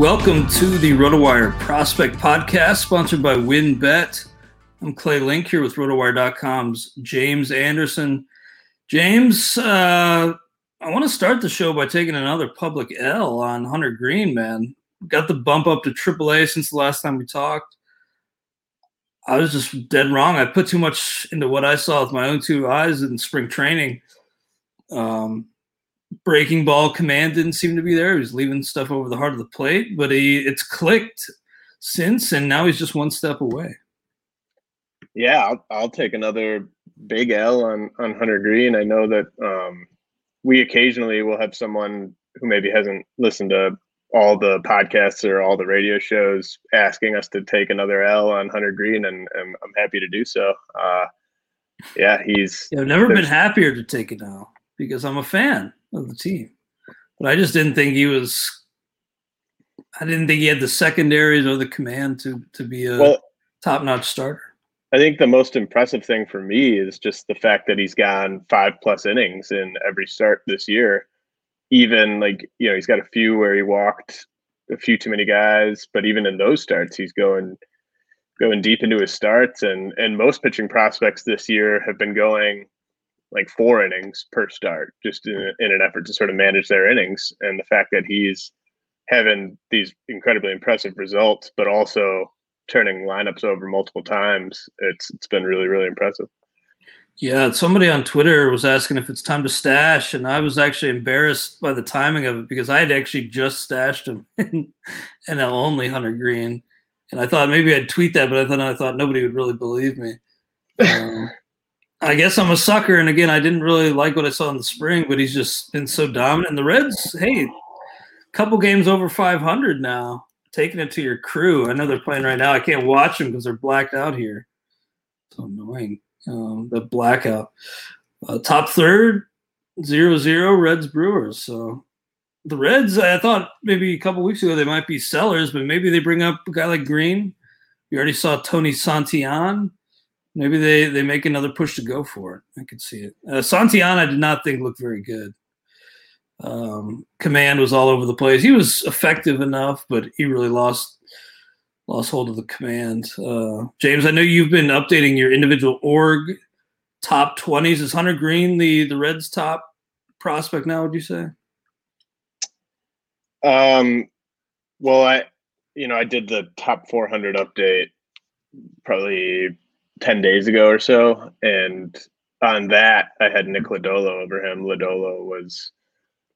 Welcome to the RotoWire Prospect Podcast, sponsored by WynnBET. I'm Clay Link here with RotoWire.com's James Anderson. James, uh, I want to start the show by taking another public L on Hunter Greene, man. Got the bump up to AAA since the last time we talked. I was just dead wrong. I put too much into what I saw with my own two eyes in spring training. Um, breaking ball command didn't seem to be there. He was leaving stuff over the heart of the plate, but he it's clicked since, and now he's just one step away. Yeah, I'll, I'll take another big L on on Hunter Greene. I know that um, we occasionally will have someone who maybe hasn't listened to all the podcasts or all the radio shows asking us to take another L on Hunter Greene, and, and I'm happy to do so. Uh, yeah, he's. Yeah, I've never been happier to take it now because I'm a fan of the team. But I just didn't think he was. I didn't think he had the secondaries or the command to to be a well, top notch starter. I think the most impressive thing for me is just the fact that he's gone five plus innings in every start this year. Even like you know he's got a few where he walked a few too many guys, but even in those starts he's going going deep into his starts and and most pitching prospects this year have been going like four innings per start, just in, in, an effort to sort of manage their innings. And the fact that he's having these incredibly impressive results, but also turning lineups over multiple times, it's it's been really really impressive. Yeah, somebody on Twitter was asking if it's time to stash, and I was actually embarrassed by the timing of it because I had actually just stashed him in NL only Hunter Greene, and I thought maybe I'd tweet that, but I thought I thought nobody would really believe me. Um, I guess I'm a sucker. And again, I didn't really like what I saw in the spring, but he's just been so dominant. And the Reds, hey, couple games over 500 now, taking it to your crew. I know they're playing right now. I can't watch them because they're blacked out here. So annoying. Um, the blackout. Uh, top third, zero zero Reds Brewers. So the Reds, I thought maybe a couple weeks ago they might be sellers, but maybe they bring up a guy like Greene. You already saw Tony Santillan maybe they they make another push to go for it. I could see it. Uh, Santillan, did not think looked very good. Um, command was all over the place. He was effective enough, but he really lost lost hold of the command. Uh, James, I know you've been updating your individual org top twenties. Is Hunter Greene the the Reds' top prospect now? Would you say? Um, well, I you know I did the top 400 update probably 10 days ago or so. And on that, I had Nick Lodolo over him. Lodolo was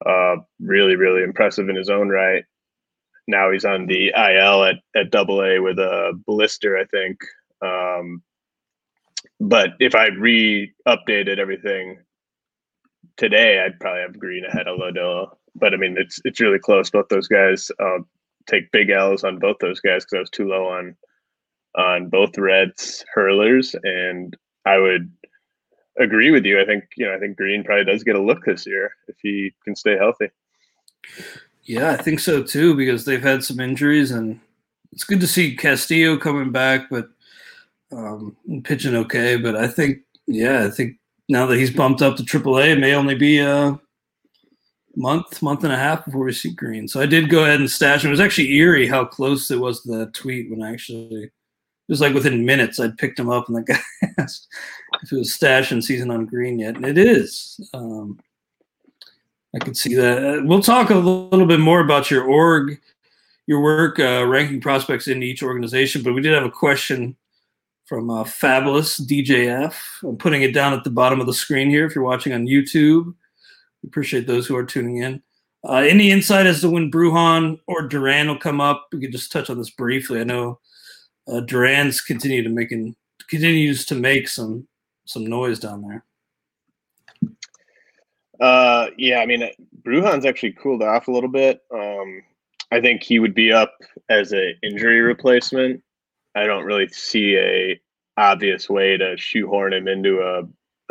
uh, really, really impressive in his own right. Now he's on the IL at, at double A with a blister, I think. Um, but if I re updated everything today, I'd probably have Greene ahead of Lodolo. But I mean, it's it's really close. Both those guys uh, take big L's on both those guys because I was too low on on both Reds hurlers, and I would agree with you. I think you know I think Greene probably does get a look this year if he can stay healthy. Yeah, I think so too because they've had some injuries and it's good to see Castillo coming back, but um, pitching okay. But I think yeah, I think now that he's bumped up to AAA, it may only be a month, month and a half before we see Greene. So I did go ahead and stash him. It was actually eerie how close it was to that tweet when I actually it was like within minutes I'd picked him up and the guy asked if it was stashing season on Greene yet, and it is. Um, I could see that. Uh, we'll talk a little bit more about your org, your work uh, ranking prospects in each organization, but we did have a question from uh, Fabulous DJF. I'm putting it down at the bottom of the screen here if you're watching on YouTube. We appreciate those who are tuning in. Uh, any insight as to when Bruján or Duran will come up? We could just touch on this briefly. I know uh, Duran's continue to making continues to make some some noise down there. Uh, yeah, I mean, Bruján's actually cooled off a little bit. Um, I think he would be up as an injury replacement. I don't really see a obvious way to shoehorn him into a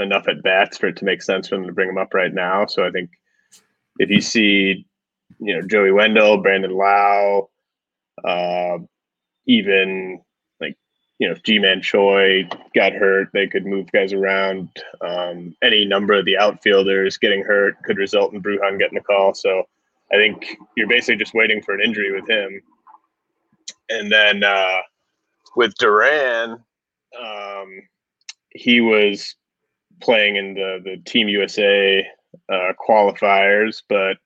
enough at bats for it to make sense for them to bring him up right now. So I think if you see, you know, Joey Wendle, Brandon Lowe, uh, even like you know if Ji-Man Choi got hurt, they could move guys around. Um, any number of the outfielders getting hurt could result in Bruján getting a call. So I think you're basically just waiting for an injury with him. And then uh, with Duran, um, he was playing in the the Team USA uh, qualifiers, but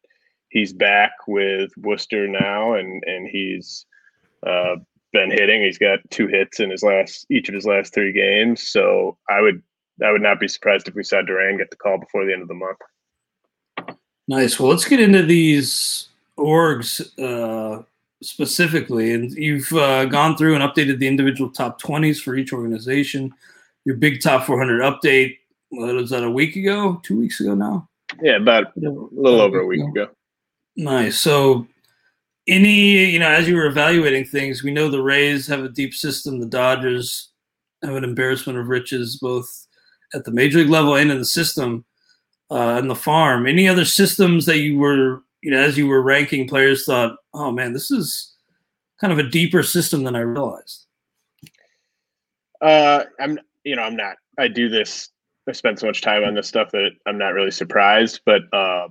he's back with Worcester now, and and he's uh, been hitting. He's got two hits in his last each of his last three games. So I would I would not be surprised if we saw Duran get the call before the end of the month. Nice. Well, let's get into these orgs uh, specifically, and you've uh, gone through and updated the individual top twenties for each organization. Your big top 400 update what was that a week ago, two weeks ago now? Yeah, about a little over a week ago. Nice. So any you know as you were evaluating things we know the rays have a deep system. The dodgers have an embarrassment of riches both at the major league level and in the system uh, and the farm. Any other systems that you were you know as you were ranking players thought oh man this is kind of a deeper system than i realized. Uh i'm you know i'm not i do this i spend so much time on this stuff that i'm not really surprised but uh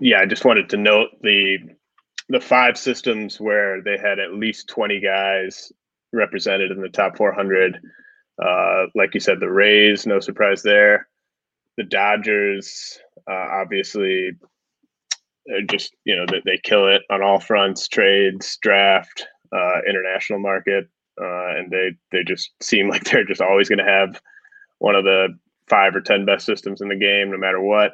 yeah i just wanted to note the the five systems where they had at least 20 guys represented in the top 400. Uh, like you said, the Rays, no surprise there. The Dodgers, uh, obviously, just you know they, they kill it on all fronts: trades, draft, uh, international market, uh, and they they just seem like they're just always going to have one of the five or ten best systems in the game, no matter what.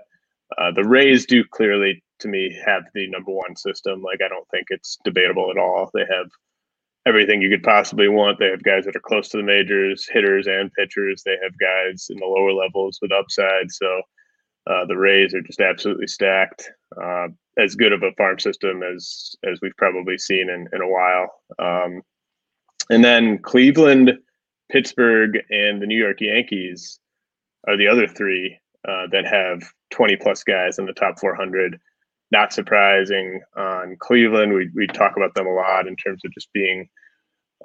Uh, the Rays do clearly to me have the number one system. Like I don't think it's debatable at all. They have everything you could possibly want. They have guys that are close to the majors, hitters and pitchers. They have guys in the lower levels with upside. So uh, the Rays are just absolutely stacked. Uh, as good of a farm system as as we've probably seen in, in a while. Um, and then Cleveland, Pittsburgh, and the New York Yankees are the other three uh, that have 20 plus guys in the top 400 not surprising on Cleveland. We, we talk about them a lot in terms of just being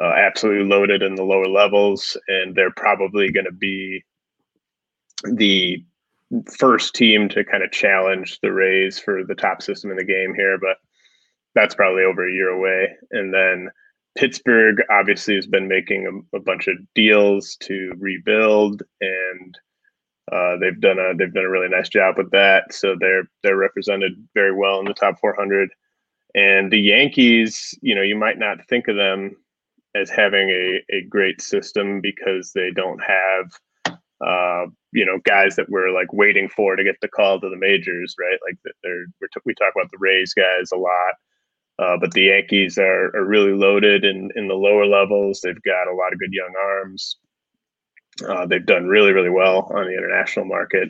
uh, absolutely loaded in the lower levels, and they're probably going to be the first team to kind of challenge the Rays for the top system in the game here, but that's probably over a year away. And then Pittsburgh obviously has been making a, a bunch of deals to rebuild and uh, they've done a they've done a really nice job with that. So they're they're represented very well in the top 400. And the Yankees, you know, you might not think of them as having a, a great system because they don't have, uh, you know, guys that we're like waiting for to get the call to the majors, right? Like they're we talk about the Rays guys a lot. Uh, but the Yankees are, are really loaded in, in the lower levels. They've got a lot of good young arms. Uh, they've done really, really well on the international market,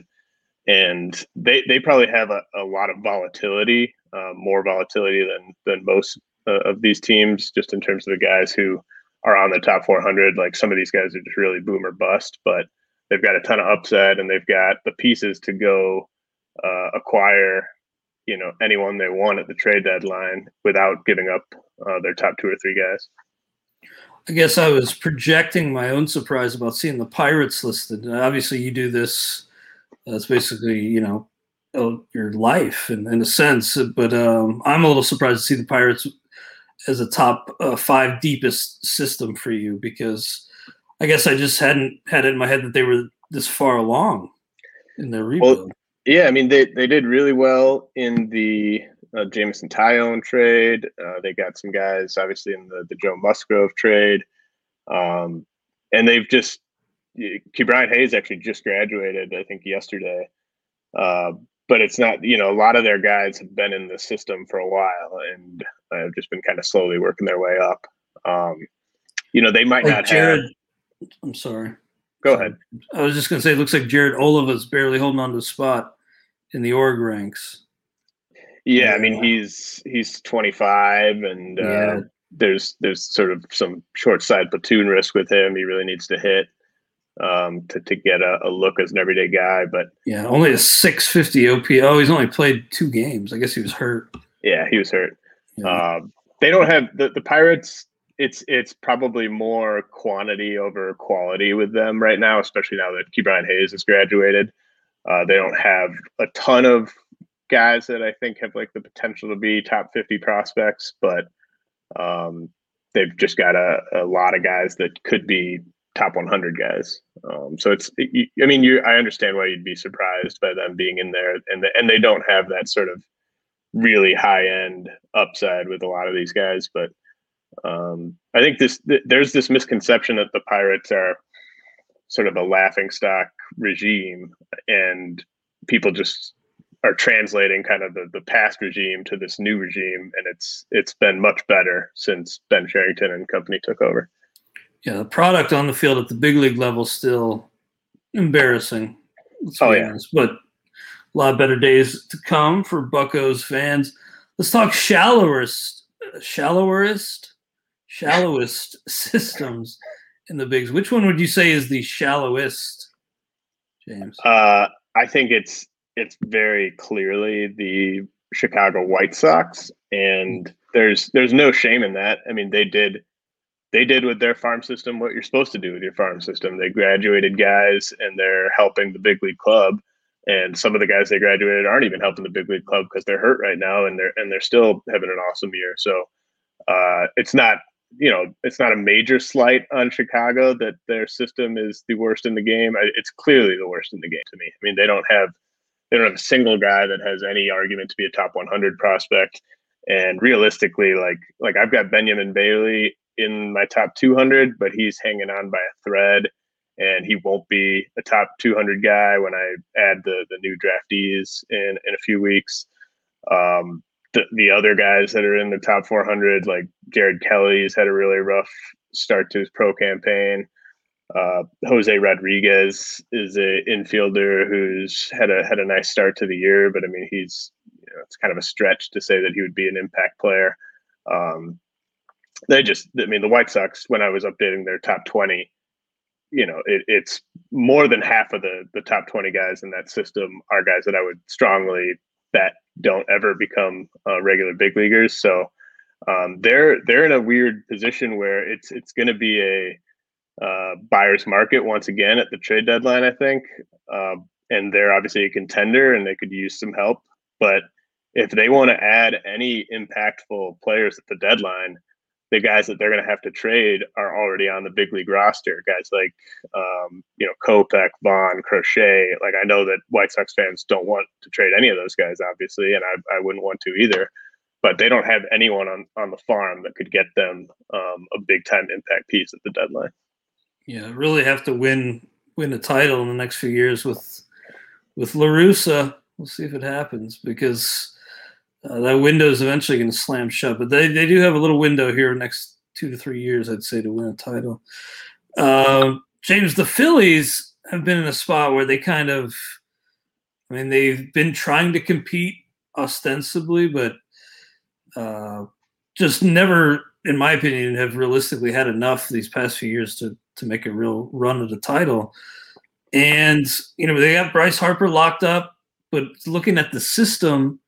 and they they probably have a, a lot of volatility, uh, more volatility than than most uh, of these teams, just in terms of the guys who are on the top 400. Like some of these guys are just really boom or bust, but they've got a ton of upside and they've got the pieces to go uh, acquire you know anyone they want at the trade deadline without giving up uh, their top two or three guys. I guess I was projecting my own surprise about seeing the Pirates listed. Obviously, you do this. That's basically you know your life in, in a sense. But um, I'm a little surprised to see the Pirates as a top uh, five deepest system for you because I guess I just hadn't had it in my head that they were this far along in their rebuild. Well, yeah, I mean they they did really well in the uh, Jameson Taillon trade. Uh, they got some guys obviously in the the Joe Musgrove trade, um, and they've just Ke'Bryan Hayes actually just graduated I think yesterday. Uh, but it's not you know a lot of their guys have been in the system for a while and have just been kind of slowly working their way up. Um, you know they might like not Jared, have. I'm sorry. Go ahead. I was just going to say, it looks like Jared Oliva's barely holding on to a spot in the org ranks. Yeah, I mean he's he's 25, and uh, yeah. there's there's sort of some short side platoon risk with him. He really needs to hit um, to to get a, a, look as an everyday guy. But yeah, only a 650 OP. Oh, he's only played two games. I guess he was hurt. Yeah, he was hurt. Yeah. Um, they don't have the, the Pirates. It's it's probably more quantity over quality with them right now, especially now that Ke'Bryan Hayes has graduated. Uh, they don't have a ton of guys that I think have like the potential to be top 50 prospects, but um, they've just got a, a lot of guys that could be top 100 guys. Um, so it's, I mean, you, I understand why you'd be surprised by them being in there, and the, and they don't have that sort of really high end upside with a lot of these guys. But um, I think this, th- there's this misconception that the Pirates are sort of a laughing stock regime, and people just are translating kind of the, the past regime to this new regime, and it's it's been much better since Ben Cherington and company took over. Yeah, the product on the field at the big league level still embarrassing. Oh yeah, honest. but a lot better days to come for Buccos fans. Let's talk shallowest, shallowest, shallowest systems in the bigs. Which one would you say is the shallowest, James? Uh, I think it's it's very clearly the Chicago White Sox, and there's there's no shame in that. I mean, they did they did with their farm system what you're supposed to do with your farm system. They graduated guys, and they're helping the big league club. And some of the guys they graduated aren't even helping the big league club because they're hurt right now, and they're and they're still having an awesome year. So uh, it's not you know, it's not a major slight on Chicago that their system is the worst in the game. It's clearly the worst in the game to me. I mean, they don't have they don't have a single guy that has any argument to be a top 100 prospect. And realistically, like like I've got Benyamin Bailey in my top 200, but he's hanging on by a thread, and he won't be a top 200 guy when I add the the new draftees in in a few weeks. Um, the, the other guys that are in the top 400, like Jared Kelley's had a really rough start to his pro campaign. Uh, Jose Rodriguez is a infielder who's had a had a nice start to the year, but I mean he's you know, it's kind of a stretch to say that he would be an impact player. Um, they just I mean the White Sox when I was updating their top twenty, you know it, it's more than half of the the top twenty guys in that system are guys that I would strongly bet don't ever become uh, regular big leaguers. So um, they're they're in a weird position where it's it's going to be a uh, buyer's market once again at the trade deadline. I think, uh, and they're obviously a contender, and they could use some help. But if they want to add any impactful players at the deadline, the guys that they're going to have to trade are already on the big league roster. Guys like, um, you know, Kopech, Vaughn, Crochet. Like I know that White Sox fans don't want to trade any of those guys, obviously, and I, I wouldn't want to either. But they don't have anyone on, on the farm that could get them um, a big time impact piece at the deadline. Yeah, really have to win win a title in the next few years with with La Russa. We'll see if it happens because uh, that window is eventually going to slam shut. But they, they do have a little window here next two to three years, I'd say, to win a title. Uh, James, the Phillies have been in a spot where they kind of, I mean, they've been trying to compete ostensibly, but uh, just never, in my opinion, have realistically had enough these past few years to to make a real run at a title. And you know they have Bryce Harper locked up, but looking at the system,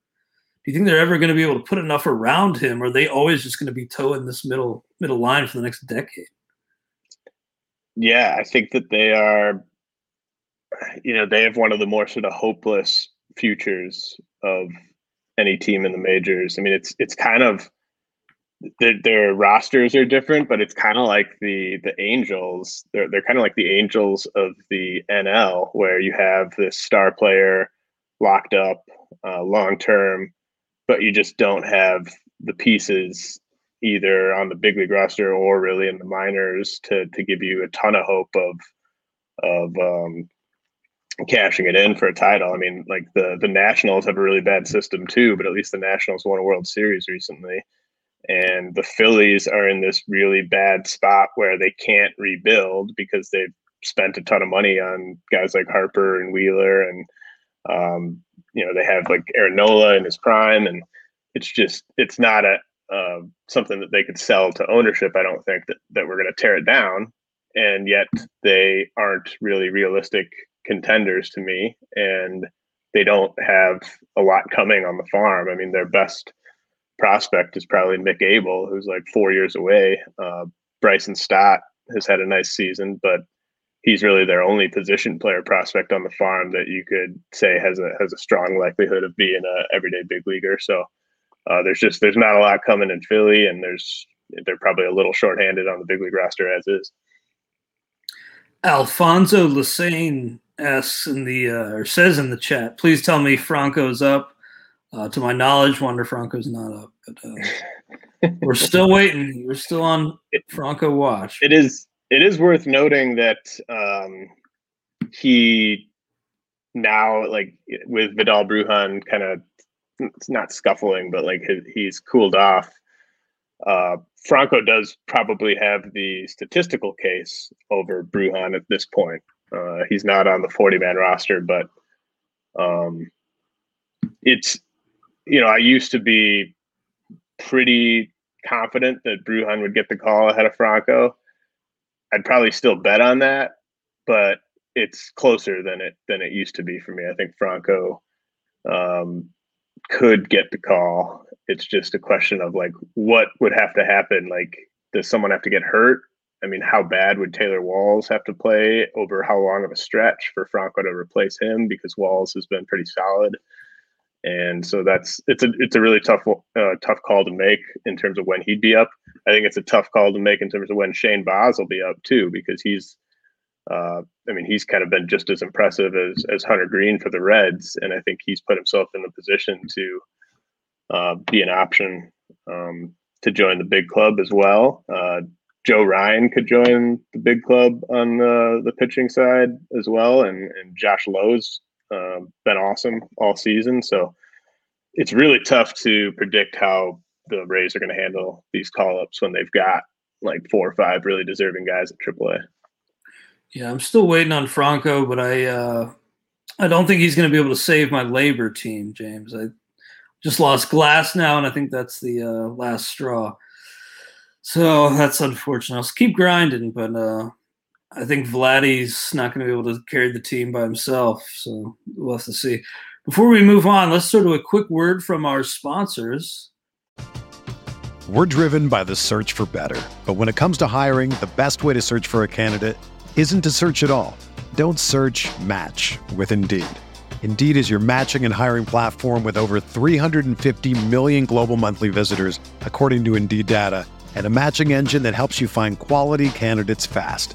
do you think they're ever going to be able to put enough around him? Or are they always just going to be toeing this middle middle line for the next decade? Yeah, I think that they are. You know, they have one of the more sort of hopeless futures of any team in the majors. I mean, it's it's kind of their, their rosters are different, but it's kind of like the the Angels. They're they're kind of like the Angels of the NL, where you have this star player locked up uh, long term, but you just don't have the pieces either on the big league roster or really in the minors to to give you a ton of hope of of um, cashing it in for a title. I mean, like the the Nationals have a really bad system too, but at least the Nationals won a World Series recently. And the Phillies are in this really bad spot where they can't rebuild because they've spent a ton of money on guys like Harper and Wheeler, and um, you know they have like Aaron Nola in his prime, and it's just it's not a uh, something that they could sell to ownership. I don't think that that we're going to tear it down, and yet they aren't really realistic contenders to me, and they don't have a lot coming on the farm. I mean, their best prospect is probably Mick Abel, who's like four years away. Uh, Bryson Stott has had a nice season, but he's really their only position player prospect on the farm that you could say has a has a strong likelihood of being a everyday big leaguer. So uh, there's just there's not a lot coming in Philly, and there's they're probably a little shorthanded on the big league roster as is. Alfonso Lassane asks in the uh, or says in the chat, please tell me Franco's up. Uh, to my knowledge, Wander Franco's not up, but uh, we're still waiting. We're still on Franco watch. It is it is worth noting that um, he now like with Vidal Bruján kind of it's not scuffling, but like his, he's cooled off. Uh, Franco does probably have the statistical case over Bruján at this point. Uh, he's not on the 40 man roster, but um, it's you know, I used to be pretty confident that Bruján would get the call ahead of Franco. I'd probably still bet on that, but it's closer than it than it used to be for me. I think Franco um, could get the call. It's just a question of like what would have to happen. Like, does someone have to get hurt? I mean, how bad would Taylor Walls have to play over how long of a stretch for Franco to replace him? Because Walls has been pretty solid and so that's it's a it's a really tough uh, tough call to make in terms of when he'd be up. I think it's a tough call to make in terms of when Shane Baz will be up too, because he's, uh, I mean, he's kind of been just as impressive as as Hunter Greene for the Reds, and I think he's put himself in the position to uh, be an option um, to join the big club as well. Uh, Joe Ryan could join the big club on the, the pitching side as well, and and Josh Lowe's um, been awesome all season. So it's really tough to predict how the Rays are going to handle these call ups when they've got like four or five really deserving guys at AAA. Yeah, I'm still waiting on Franco, but I uh, I don't think he's going to be able to save my LABR team, James. I just lost Glasnow, and I think that's the uh, last straw. So that's unfortunate. I'll keep grinding, but uh, I think Vladdy's not going to be able to carry the team by himself. So we'll have to see. Before we move on, let's start with a quick word from our sponsors. We're driven by the search for better. But when it comes to hiring, the best way to search for a candidate isn't to search at all. Don't search match with Indeed. Indeed is your matching and hiring platform with over 350 million global monthly visitors, according to Indeed data, and a matching engine that helps you find quality candidates fast.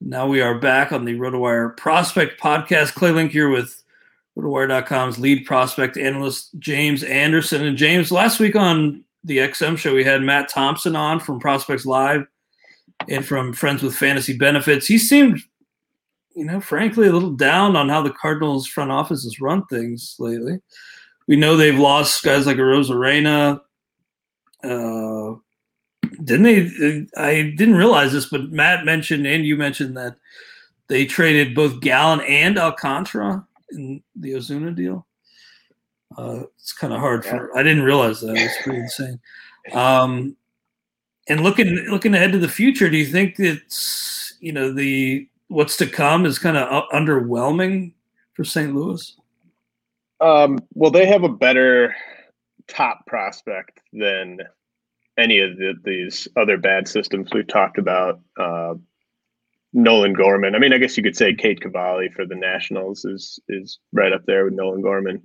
Now we are back on the RotoWire Prospect Podcast. Clay Link here with RotoWire.com's lead prospect analyst, James Anderson. And James, last week on the XM show, we had Matt Thompson on from Prospects Live and from Friends with Fantasy Benefits. He seemed, you know, frankly, a little down on how the Cardinals front office has run things lately. We know they've lost guys like Arozarena, uh, didn't they? I didn't realize this, but Matt mentioned and you mentioned that they traded both Gallen and Alcantara in the Ozuna deal. Uh, it's kind of hard for. I didn't realize that. It's pretty insane. Um, and looking looking ahead to the future, do you think it's you know the what's to come is kind of underwhelming for St. Louis? Um, well, they have a better top prospect than any of the, these other bad systems we've talked about. Uh, Nolan Gorman. I mean, I guess you could say Cade Cavalli for the Nationals is is right up there with Nolan Gorman.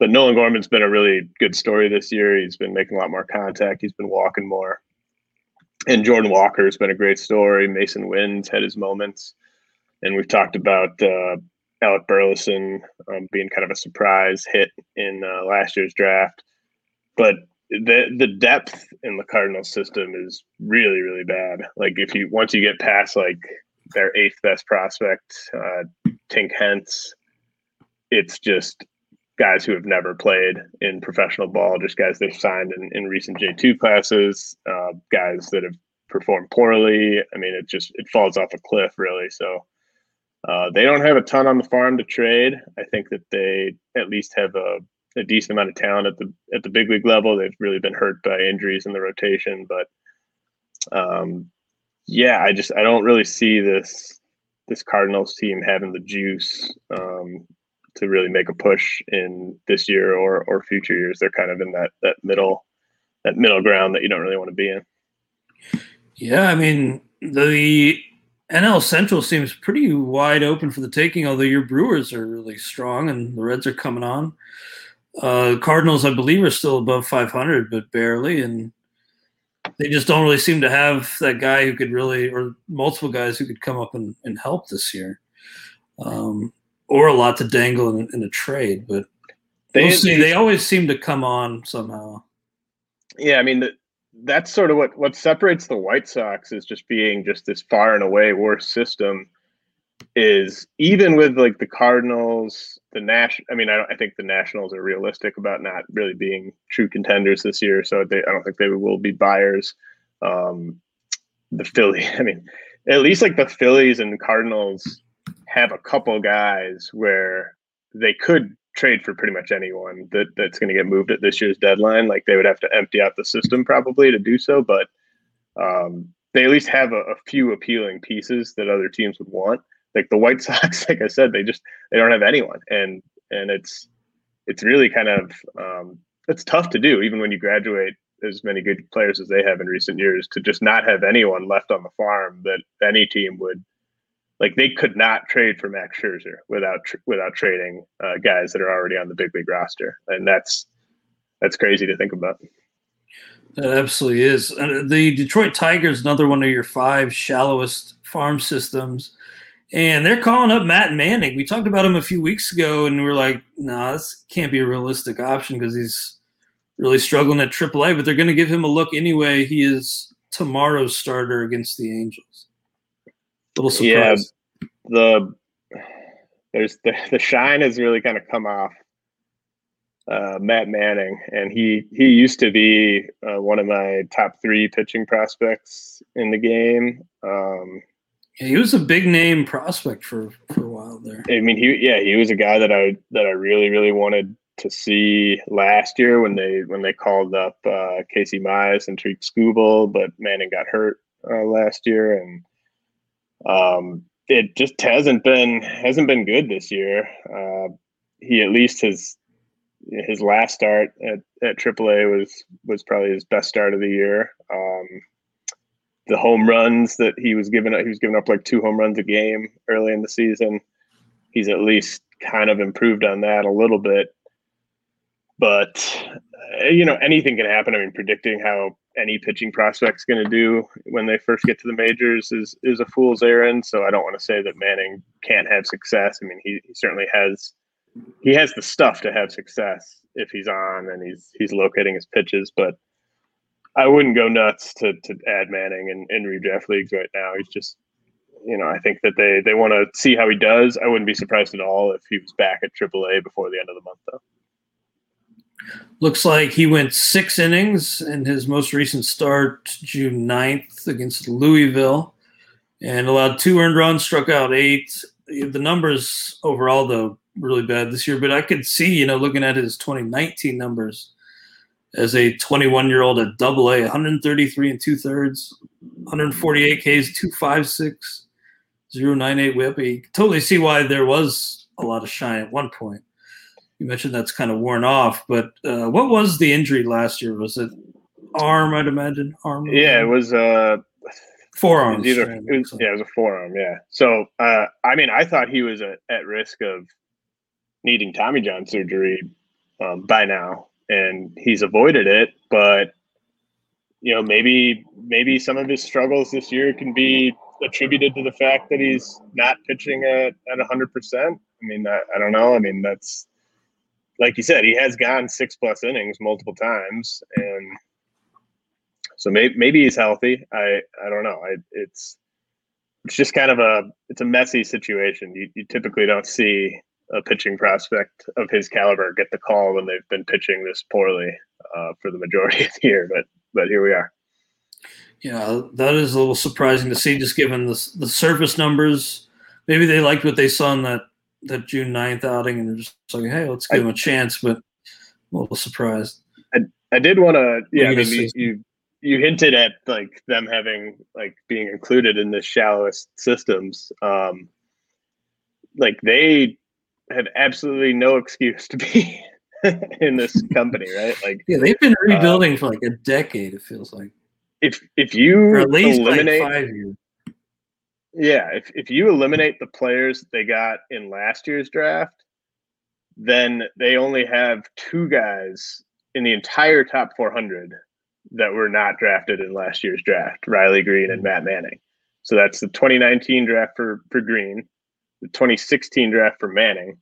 But Nolan Gorman's been a really good story this year. He's been making a lot more contact. He's been walking more. And Jordan Walker has been a great story. Masyn Winn's had his moments. And we've talked about uh, Alec Burleson um, being kind of a surprise hit in uh, last year's draft. But the the depth in the Cardinal system is really really bad. Like if you once you get past like their eighth best prospect, uh, Tink Hence, it's just guys who have never played in professional ball, just guys they've signed in, in recent J two classes, uh, guys that have performed poorly. I mean, it just it falls off a cliff really. So. Uh, they don't have a ton on the farm to trade. I think that they at least have a a decent amount of talent at the at the big league level. They've really been hurt by injuries in the rotation, but um, yeah, I just I don't really see this this Cardinals team having the juice um, to really make a push in this year or or future years. They're kind of in that that middle that middle ground that you don't really want to be in. Yeah, I mean the NL Central seems pretty wide open for the taking. Although your Brewers are really strong and the Reds are coming on. Uh, Cardinals, I believe, are still above 500, but barely, and they just don't really seem to have that guy who could really, or multiple guys who could come up and, and help this year, um, or a lot to dangle in, in a trade. But they we'll see. They always seem to come on somehow. Yeah, I mean the, that's sort of what what separates the White Sox is just being just this far and away worse system is even with like the Cardinals, the Nash. I mean, I, don't I think the Nationals are realistic about not really being true contenders this year, so they, I don't think they will be buyers. Um, the Philly, I mean, at least like the Phillies and Cardinals have a couple guys where they could trade for pretty much anyone that that's going to get moved at this year's deadline. Like they would have to empty out the system probably to do so, but um, they at least have a, a few appealing pieces that other teams would want like the White Sox, like I said, they just they don't have anyone, and and it's it's really kind of um, it's tough to do even when you graduate as many good players as they have in recent years to just not have anyone left on the farm that any team would like they could not trade for Max Scherzer without tr- without trading uh, guys that are already on the big league roster, and that's that's crazy to think about. That absolutely is. The Detroit Tigers, another one of your five shallowest farm systems and they're calling up Matt Manning. We talked about him a few weeks ago, and we are like, "No, nah, this can't be a realistic option because he's really struggling at AAA, but they're going to give him a look anyway. He is tomorrow's starter against the Angels. Little surprise. Yeah, the there's the, the shine has really kind of come off uh, Matt Manning, and he he used to be uh, one of my top three pitching prospects in the game. Um, yeah, he was a big name prospect for for a while there. I mean, he yeah, he was a guy that I that I really really wanted to see last year when they when they called up uh, Casey Mize and Tarik Skubal, but Manning got hurt uh, last year, and um, it just hasn't been hasn't been good this year. Uh, he at least has his last start at, at AAA was was probably his best start of the year. Um, the home runs that he was giving up, he was giving up like two home runs a game early in the season. He's at least kind of improved on that a little bit. But uh, you know, anything can happen. I mean, predicting how any pitching prospect's going to do when they first get to the majors is is a fool's errand. So I don't want to say that Manning can't have success. I mean, he, he certainly has he has the stuff to have success if he's on and he's he's locating his pitches. But I wouldn't go nuts to to add Manning in, in redraft leagues right now. He's just you know I think that they they want to see how he does. I wouldn't be surprised at all if he was back at AAA before the end of the month though. Looks like he went six innings in his most recent start, June 9th against Louisville, and allowed two earned runs, struck out eight. The numbers overall, though, really bad this year, but I could see, you know, looking at his 2019 numbers as a 21 year old at double A, 133 and two thirds, 148 Ks, 256, 098 whip. You totally see why there was a lot of shine at one point. You mentioned that's kind of worn off, but uh, what was the injury last year? Was it arm, I'd imagine? Arm? Yeah, it was uh, forearm. Either, it was, yeah, it was a forearm. Yeah. So, uh, I mean, I thought he was at, at risk of needing Tommy John surgery um, by now, and he's avoided it. But you know, maybe maybe some of his struggles this year can be attributed to the fact that he's not pitching at at hundred percent. I mean, I, I don't know. I mean, that's like you said, he has gone six plus innings multiple times, and so maybe maybe he's healthy. I I don't know. I it's it's just kind of a it's a messy situation. You you typically don't see a pitching prospect of his caliber get the call when they've been pitching this poorly uh, for the majority of the year. But but here we are. Yeah, that is a little surprising to see, just given the the surface numbers. Maybe they liked what they saw in that that June 9th outing, and they're just like, hey, let's give I, them a chance. But I'm a little surprised. I, I did want to, yeah, I mean, you, you you hinted at like them having like being included in the shallowest systems. Um, like they have absolutely no excuse to be in this company, right? Like, yeah, they've been rebuilding uh, for like a decade. It feels like if if you or at least eliminate like five years. Yeah, if if you eliminate the players they got in last year's draft, then they only have two guys in the entire top 400 that were not drafted in last year's draft: Riley Greene and Matt Manning. So that's the 2019 draft for for Greene, the 2016 draft for Manning.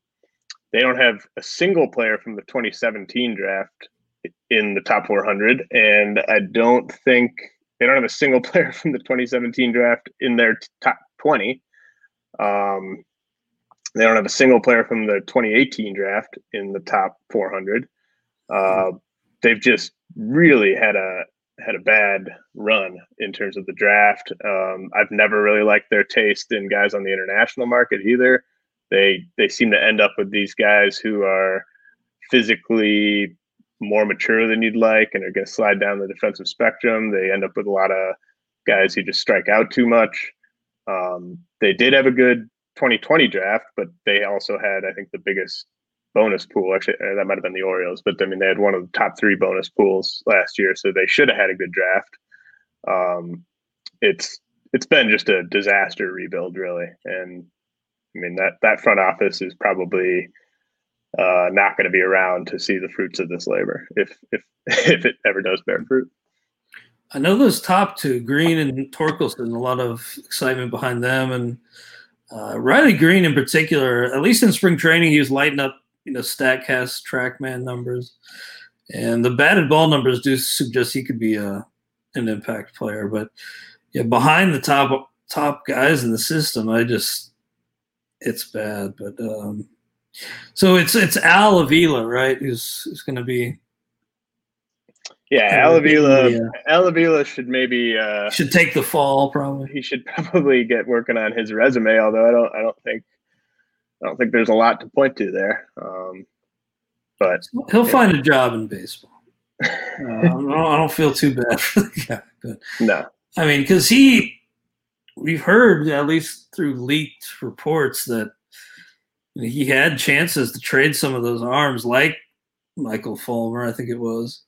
They don't have a single player from the 2017 draft in the top 400, and I don't think they don't have a single player from the 2017 draft in their t- top 20. Um, they don't have a single player from the 2018 draft in the top 400. Uh, they've just really had a had a bad run in terms of the draft. Um, I've never really liked their taste in guys on the international market either. They they seem to end up with these guys who are physically more mature than you'd like and are going to slide down the defensive spectrum. They end up with a lot of guys who just strike out too much. Um, they did have a good 2020 draft, but they also had, I think, the biggest bonus pool. Actually, uh, that might have been the Orioles, but I mean, they had one of the top three bonus pools last year, so they should have had a good draft. Um, it's it's been just a disaster rebuild, really, and I mean that that front office is probably uh, not going to be around to see the fruits of this labor if if if it ever does bear fruit. I know those top two, Greene and Torkelson, a lot of excitement behind them, and uh, Riley Greene in particular. At least in spring training, he was lighting up you know Statcast TrackMan numbers, and the batted ball numbers do suggest he could be a an impact player. But yeah, behind the top top guys in the system, I just it's bad. But um, so it's it's Al Avila, right? Who's who's going to be yeah, Al Avila. Yeah. Al Avila should maybe uh, should take the fall. Probably he should probably get working on his resume. Although I don't, I don't think, I don't think there's a lot to point to there. Um, but he'll yeah. find a job in baseball. Uh, I, don't, I don't feel too bad for the guy, but no, I mean, because he, we've heard at least through leaked reports that he had chances to trade some of those arms, like Michael Fulmer, I think it was.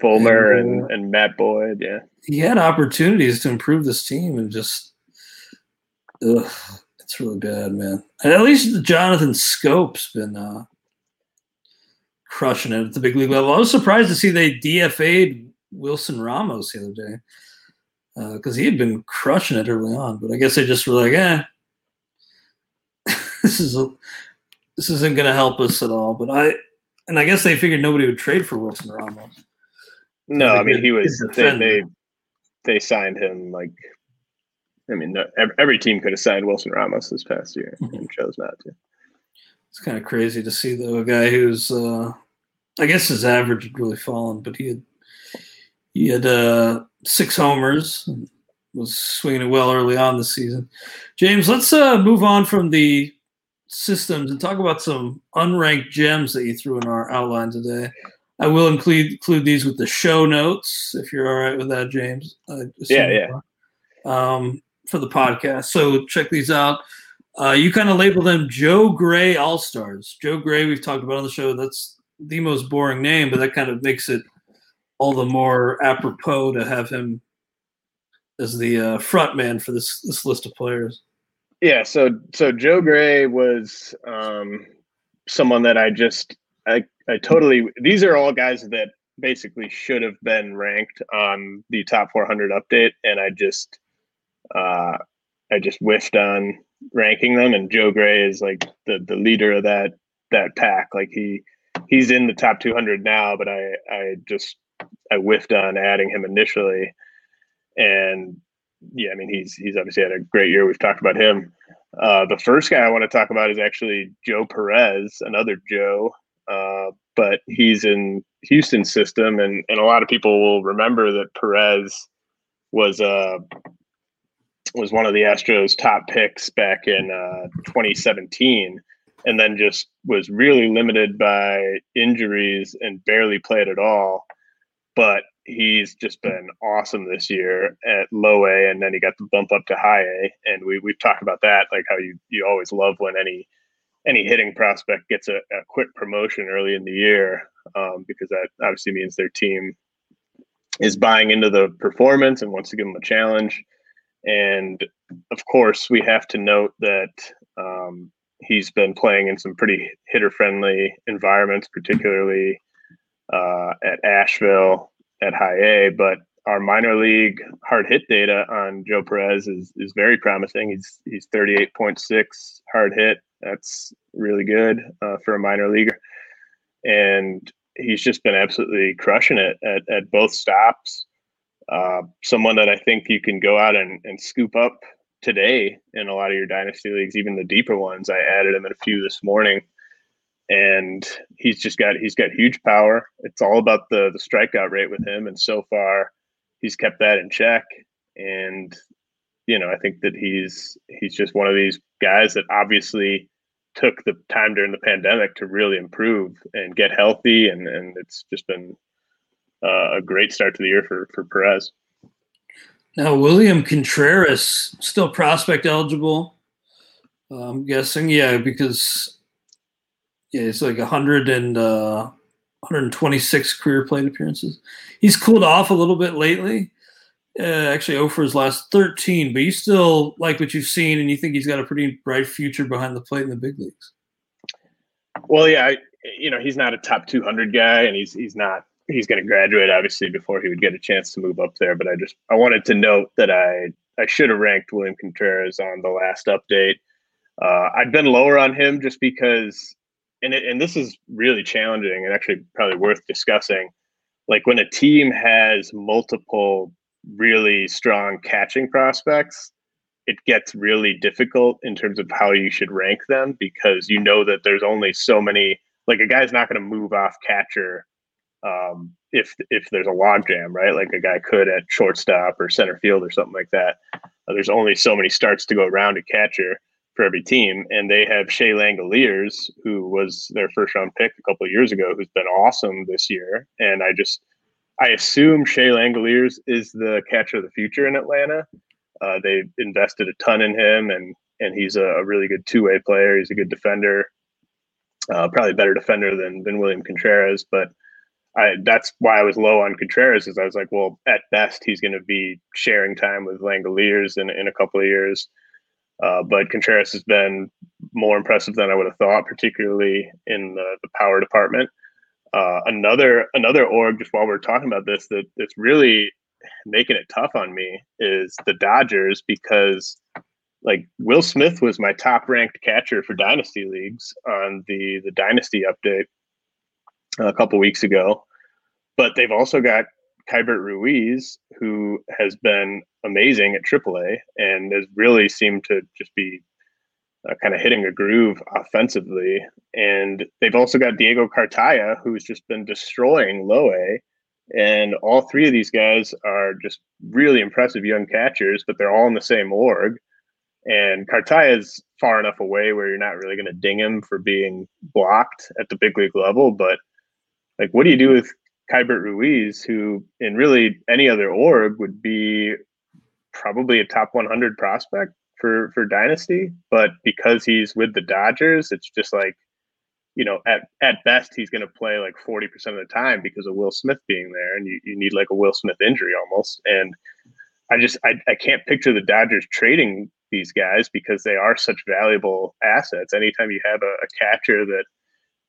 Fulmer and, and, uh, and Matt Boyd, yeah. He had opportunities to improve this team and just, ugh, it's really bad, man. And at least Jonathan Schoop's been uh, crushing it at the big league level. I was surprised to see they DFA'd Wilson Ramos the other day because uh, he had been crushing it early on. But I guess they just were like, eh, this is a, this isn't going to help us at all. But I and I guess they figured nobody would trade for Wilson Ramos. No, I mean he was they, they they signed him like I mean every team could have signed Wilson Ramos this past year and chose not to. It's kind of crazy to see though a guy who's uh I guess his average had really fallen, but he had he had uh six homers was swinging it well early on this season. James, let's uh move on from the systems and talk about some unranked gems that you threw in our outline today. I will include include these with the show notes if you're all right with that, James. yeah, yeah. Um, for the podcast, so check these out. Uh, you kind of label them Joe Gray All Stars. Joe Gray, we've talked about on the show. That's the most boring name, but that kind of makes it all the more apropos to have him as the uh, front man for this this list of players. Yeah, so so Joe Gray was um, someone that I just I I totally these are all guys that basically should have been ranked on the top 400 update, and I just uh, I just whiffed on ranking them. And Joe Gray is like the the leader of that that pack. Like he he's in the top 200 now, but I I just I whiffed on adding him initially, and yeah, I mean he's he's obviously had a great year. We've talked about him. Uh, the first guy I want to talk about is actually Joe Perez, another Joe, uh, but he's in Houston system, and and a lot of people will remember that Perez was uh was one of the Astros' top picks back in uh, 2017, and then just was really limited by injuries and barely played at all. But he's just been awesome this year at low A, and then he got the bump up to high A. And we we've talked about that, like how you you always love when any any hitting prospect gets a, a quick promotion early in the year, um, because that obviously means their team is buying into the performance and wants to give them a challenge. And of course, we have to note that um, he's been playing in some pretty hitter friendly environments, particularly uh, at Asheville at high A, but our minor league hard hit data on Joe Perez is is very promising. He's he's 38.6 hard hit. That's really good uh, for a minor leaguer, and he's just been absolutely crushing it at, at both stops. Uh, someone that I think you can go out and, and scoop up today in a lot of your dynasty leagues, even the deeper ones. I added him in a few this morning and he's just got he's got huge power. It's all about the the strikeout rate with him, and so far he's kept that in check. And you know, I think that he's he's just one of these guys that obviously took the time during the pandemic to really improve and get healthy, and and it's just been uh, a great start to the year for for Perez. Now, William Contreras still prospect eligible. I'm guessing, yeah, because yeah, it's like 100 and uh, 126 career plate appearances. He's cooled off a little bit lately. Uh, actually, over his last 13, but you still like what you've seen, and you think he's got a pretty bright future behind the plate in the big leagues. Well, yeah, I, you know, he's not a top 200 guy, and he's he's not he's going to graduate obviously before he would get a chance to move up there. But I just I wanted to note that I I should have ranked William Contreras on the last update. Uh, I'd been lower on him just because and it, and this is really challenging and actually probably worth discussing. Like when a team has multiple really strong catching prospects, it gets really difficult in terms of how you should rank them because you know that there's only so many. Like a guy's not going to move off catcher um, if if there's a logjam, right? Like a guy could at shortstop or center field or something like that. Uh, there's only so many starts to go around a catcher for every team, and they have Shea Langeliers, who was their first round pick a couple years ago, who's been awesome this year. And I just I assume Shea Langeliers is the catcher of the future in Atlanta. Uh, they invested a ton in him, and and he's a, really good two way player. He's a good defender, uh, probably better defender than than William Contreras. But I that's why I was low on Contreras, is I was like, well, at best he's going to be sharing time with Langeliers in in a couple of years. Uh, but Contreras has been more impressive than I would have thought, particularly in the, the power department. Uh, another another org, just while we're talking about this, that that's really making it tough on me is the Dodgers because like Will Smith was my top ranked catcher for dynasty leagues on the the dynasty update a couple weeks ago, but they've also got Keibert Ruiz, who has been amazing at AAA and has really seemed to just be uh, kind of hitting a groove offensively. And they've also got Diego Cartaya, who's just been destroying low A. And all three of these guys are just really impressive young catchers, but they're all in the same org. And Cartaya is far enough away where you're not really going to ding him for being blocked at the big league level. But like, what do you do with Keibert Ruiz, who in really any other org would be probably a top 100 prospect for for dynasty, but because he's with the Dodgers, it's just like you know, at at best he's going to play like 40% of the time because of Will Smith being there and you, you need like a Will Smith injury almost. And I just I, I can't picture the Dodgers trading these guys because they are such valuable assets. Anytime you have a, a catcher that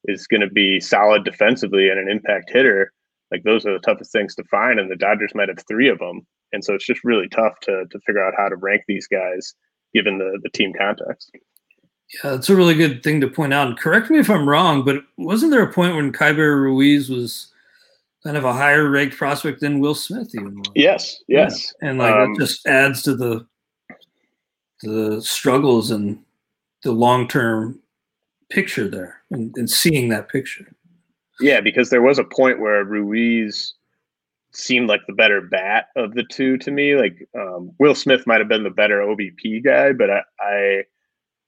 is going to be solid defensively and an impact hitter, like those are the toughest things to find. And the Dodgers might have three of them. And so it's just really tough to to figure out how to rank these guys given the the team context. Yeah, that's a really good thing to point out. And correct me if I'm wrong, but wasn't there a point when Keibert Ruiz was kind of a higher ranked prospect than Will Smith even? Yes, yes. Yeah. And like um, that just adds to the the struggles and the long term picture there and, and seeing that picture. Yeah, because there was a point where Ruiz seemed like the better bat of the two to me. Like um, Will Smith might have been the better OBP guy, but I, I,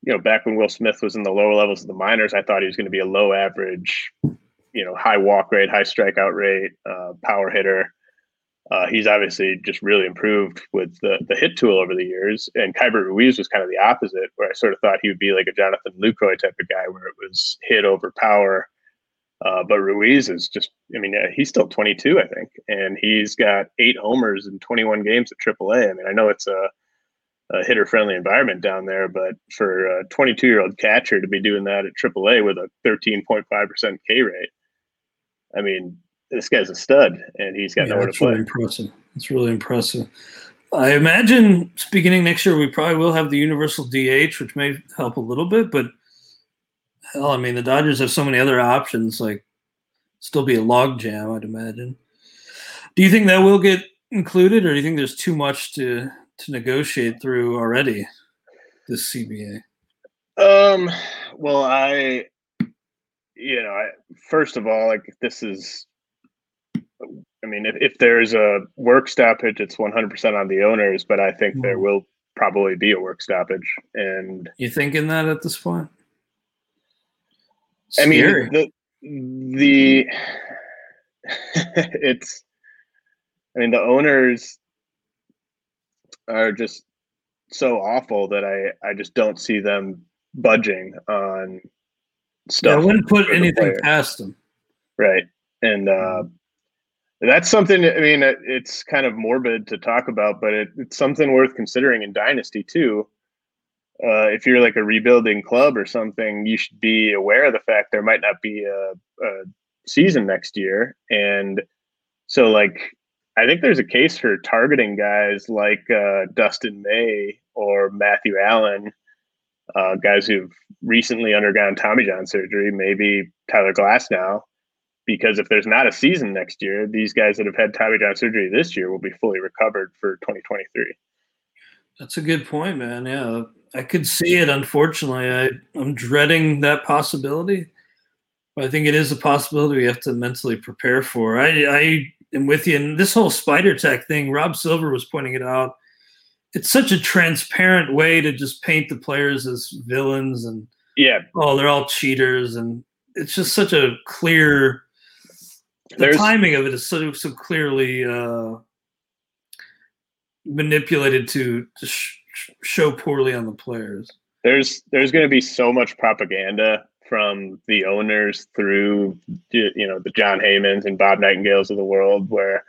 you know, back when Will Smith was in the lower levels of the minors, I thought he was going to be a low average, you know, high walk rate, high strikeout rate, uh, power hitter. Uh, he's obviously just really improved with the, the hit tool over the years. And Keibert Ruiz was kind of the opposite, where I sort of thought he would be like a Jonathan Lucroy type of guy, where it was hit over power uh, but Ruiz is just, I mean, he's still 22, I think, and he's got eight homers in 21 games at AAA. I mean, I know it's a, a hitter friendly environment down there, but for a 22 year old catcher to be doing that at AAA with a 13.5% K rate, I mean, this guy's a stud and he's got yeah, nowhere to play. Really impressive. It's really impressive. I imagine beginning next year, we probably will have the universal DH, which may help a little bit, but hell, I mean, the Dodgers have so many other options. Like, still be a logjam, I'd imagine. Do you think that will get included, or do you think there's too much to to negotiate through already? This CBA. Um. Well, I, you know, I, first of all, like this is. I mean, if, if there's a work stoppage, it's 100% on the owners, but I think mm-hmm. there will probably be a work stoppage. And you thinking that at this point? I mean, the the it's. I mean, the owners are just so awful that I I just don't see them budging on stuff. Yeah, I wouldn't put anything past them. Right, and uh, that's something. I mean, it's kind of morbid to talk about, but it, it's something worth considering in Dynasty too uh, if you're like a rebuilding club or something, you should be aware of the fact there might not be a, a season next year. And so, like, I think there's a case for targeting guys like uh, Dustin May or Matthew Allan uh, guys who've recently undergone Tommy John surgery, maybe Tyler Glasnow, because if there's not a season next year, these guys that have had Tommy John surgery this year will be fully recovered for 2023. That's a good point, man. Yeah, I could see it. Unfortunately, I I'm dreading that possibility. But I think it is a possibility we have to mentally prepare for. I I am with you. And this whole spider tack thing, Rob Silver was pointing it out. It's such a transparent way to just paint the players as villains and yeah, oh, they're all cheaters, and it's just such a clear. The There's- timing of it is so so clearly uh, manipulated to, to sh- sh- show poorly on the players. there's there's going to be so much propaganda from the owners through you know the Jon Heymans and Bob Nightingales of the world where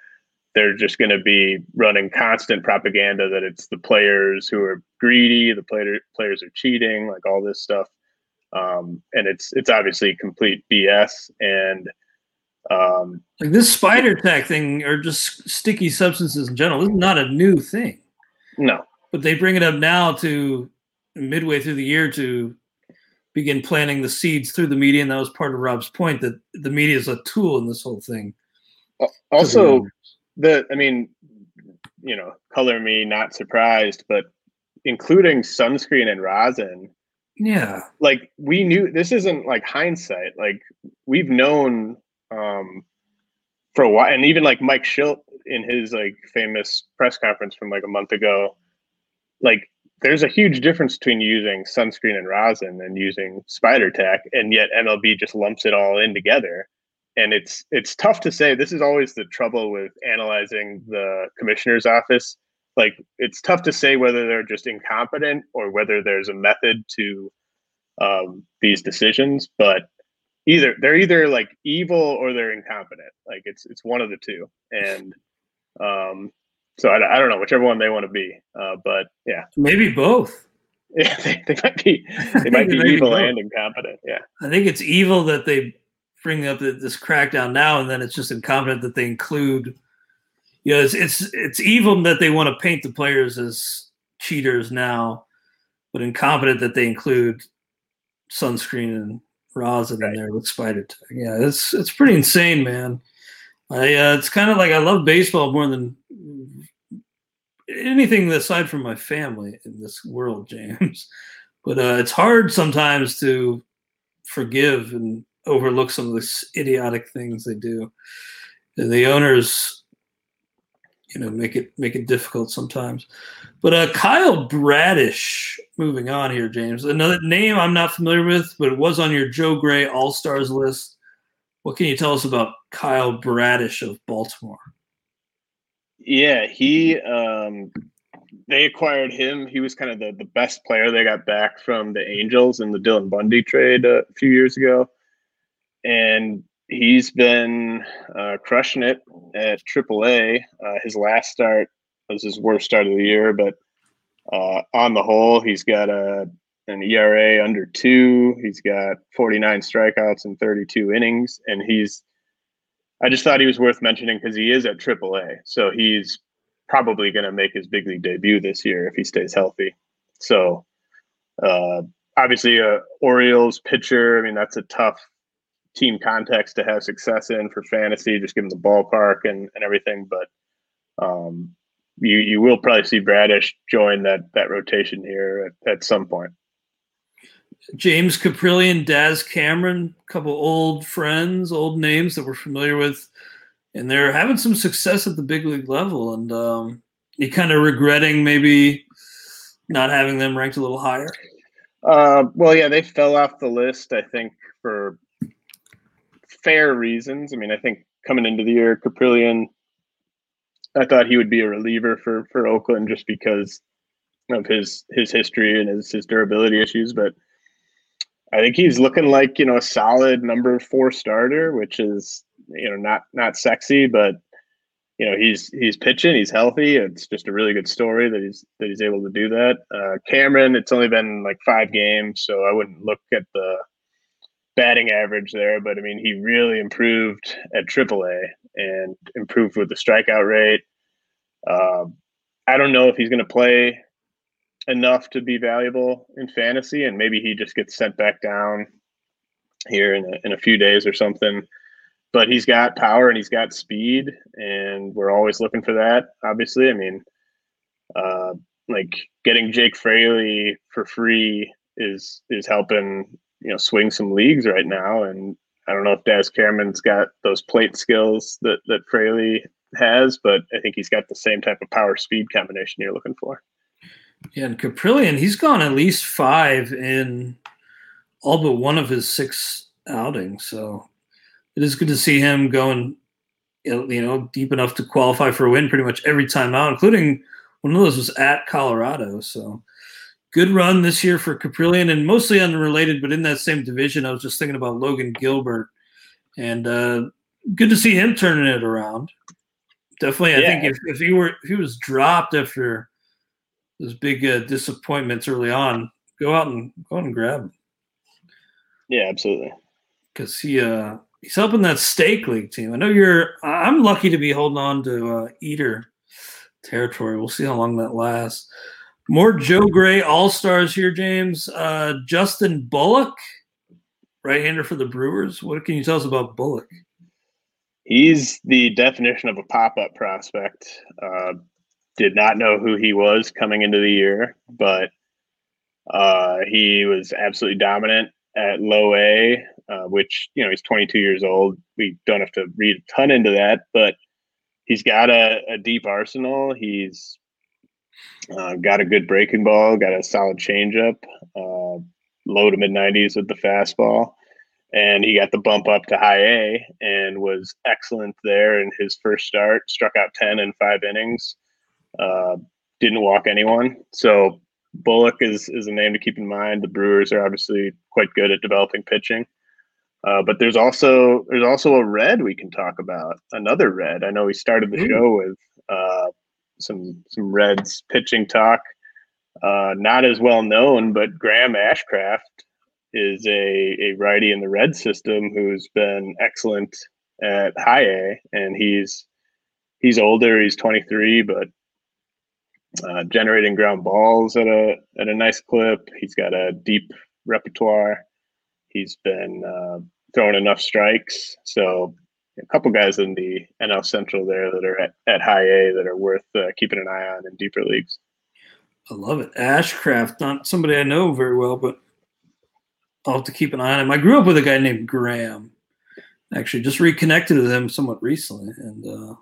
they're just going to be running constant propaganda that it's the players who are greedy, the player, players are cheating, like all this stuff. Um, and it's it's obviously complete BS. And um, Like this spider tack thing, or just sticky substances in general, this is not a new thing. no, But they bring it up now to midway through the year to begin planting the seeds through the media, and that was part of Rob's point that the media is a tool in this whole thing. Also the I mean, you know, color me not surprised, but including sunscreen and rosin, yeah, like we knew this isn't like hindsight. Like we've known um for a while and even like Mike Shildt in his like famous press conference from like a month ago, like there's a huge difference between using sunscreen and rosin and using spider tack, and yet MLB just lumps it all in together. And it's it's tough to say. This is always the trouble with analyzing the commissioner's office. Like it's tough to say whether they're just incompetent or whether there's a method to um, these decisions. But either they're either like evil or they're incompetent. Like it's it's one of the two. And um, so I, I don't know whichever one they want to be. Uh, but yeah, maybe both. yeah, they, they might be they might be evil both. and incompetent. Yeah, I think it's evil that they bring up th- this crackdown now, and then it's just incompetent that they include. You know, it's it's it's evil that they want to paint the players as cheaters now, but incompetent that they include sunscreen and rosin Right. in there with spider tack. Yeah, it's it's pretty insane, man. I uh, it's kind of like I love baseball more than anything aside from my family in this world, James. But uh, it's hard sometimes to forgive and overlook some of the idiotic things they do. And the owners, you know, make it make it difficult sometimes. But uh, Kyle Bradish, moving on here, James. Another name I'm not familiar with, but it was on your Joe Gray All Stars list. What can you tell us about Kyle Bradish of Baltimore? yeah. He um, they acquired him. He was kind of the the best player they got back from the Angels in the Dylan Bundy trade uh, a few years ago, and he's been uh, crushing it at AAA. Uh, his last start was his worst start of the year, but uh, on the whole, he's got a an ERA under two. He's got 49 strikeouts in 32 innings, and he's. I just thought he was worth mentioning because he is at AAA, so he's probably going to make his big league debut this year if he stays healthy. So, uh, obviously, a Orioles pitcher. I mean, that's a tough team context to have success in for fantasy, just given the ballpark and, and everything. But um, you you will probably see Bradish join that that rotation here at, at some point. James Kaprielian, Daz Cameron, a couple old friends, old names that we're familiar with, and they're having some success at the big league level. And um, you kind of regretting maybe not having them ranked a little higher. Uh, well, yeah, they fell off the list. I think for fair reasons. I mean, I think coming into the year, Kaprielian, I thought he would be a reliever for for Oakland just because of his his history and his his durability issues. But I think he's looking like you know a solid number four starter, which is you know not not sexy, but you know he's he's pitching, he's healthy. It's just a really good story that he's that he's able to do that. Uh, Cameron, it's only been like five games, so I wouldn't look at the batting average there, but I mean he really improved at AAA and improved with the strikeout rate. Uh, I don't know if he's going to play enough to be valuable in fantasy, and maybe he just gets sent back down here in a, in a few days or something. But he's got power and he's got speed, and we're always looking for that. Obviously, I mean, uh, like getting Jake Fraley for free is is helping you know swing some leagues right now, and I don't know if Daz Cameron's got those plate skills that that Fraley has, but I think he's got the same type of power speed combination you're looking for. Yeah, and Kaprielian, he's gone at least five in all but one of his six outings. So it is good to see him going, you know, deep enough to qualify for a win pretty much every time out, including one of those was at Colorado. So good run this year for Kaprielian and mostly unrelated, but in that same division, I was just thinking about Logan Gilbert and uh, good to see him turning it around. Definitely, I yeah. think if, if he were if he was dropped after those big uh, disappointments early on, go out and go out and grab him. Yeah, absolutely. Because he uh he's helping that stake league team. I know you're. I'm lucky to be holding on to uh, Eater territory. We'll see how long that lasts. More Joe Gray All Stars here, James. Uh, Justin Bullock, right hander for the Brewers. What can you tell us about Bullock? He's the definition of a pop up prospect. Uh, did not know who he was coming into the year, but uh, he was absolutely dominant at low A, uh, which, you know, he's 22 years old. We don't have to read a ton into that, but he's got a, a deep arsenal. He's uh, got a good breaking ball, got a solid changeup, uh, low to mid 90s with the fastball. And he got the bump up to high A and was excellent there in his first start. Struck out 10 in five innings, uh, didn't walk anyone. So Bullock is, is a name to keep in mind. The Brewers are obviously quite good at developing pitching. Uh, but there's also there's also a red we can talk about. Another red. I know we started the Ooh. show with uh, some some Reds pitching talk. Uh, not as well known, but Graham Ashcraft is a, a righty in the red system who's been excellent at high A, and he's he's older. He's 23, but uh, generating ground balls at a at a nice clip. He's got a deep repertoire. He's been uh, throwing enough strikes. So a couple guys in the NL Central there that are at, at high A that are worth uh, keeping an eye on in deeper leagues. I love it. Ashcraft, not somebody I know very well, but I'll have to keep an eye on him. I grew up with a guy named Graham. Actually, just reconnected with him somewhat recently, and uh,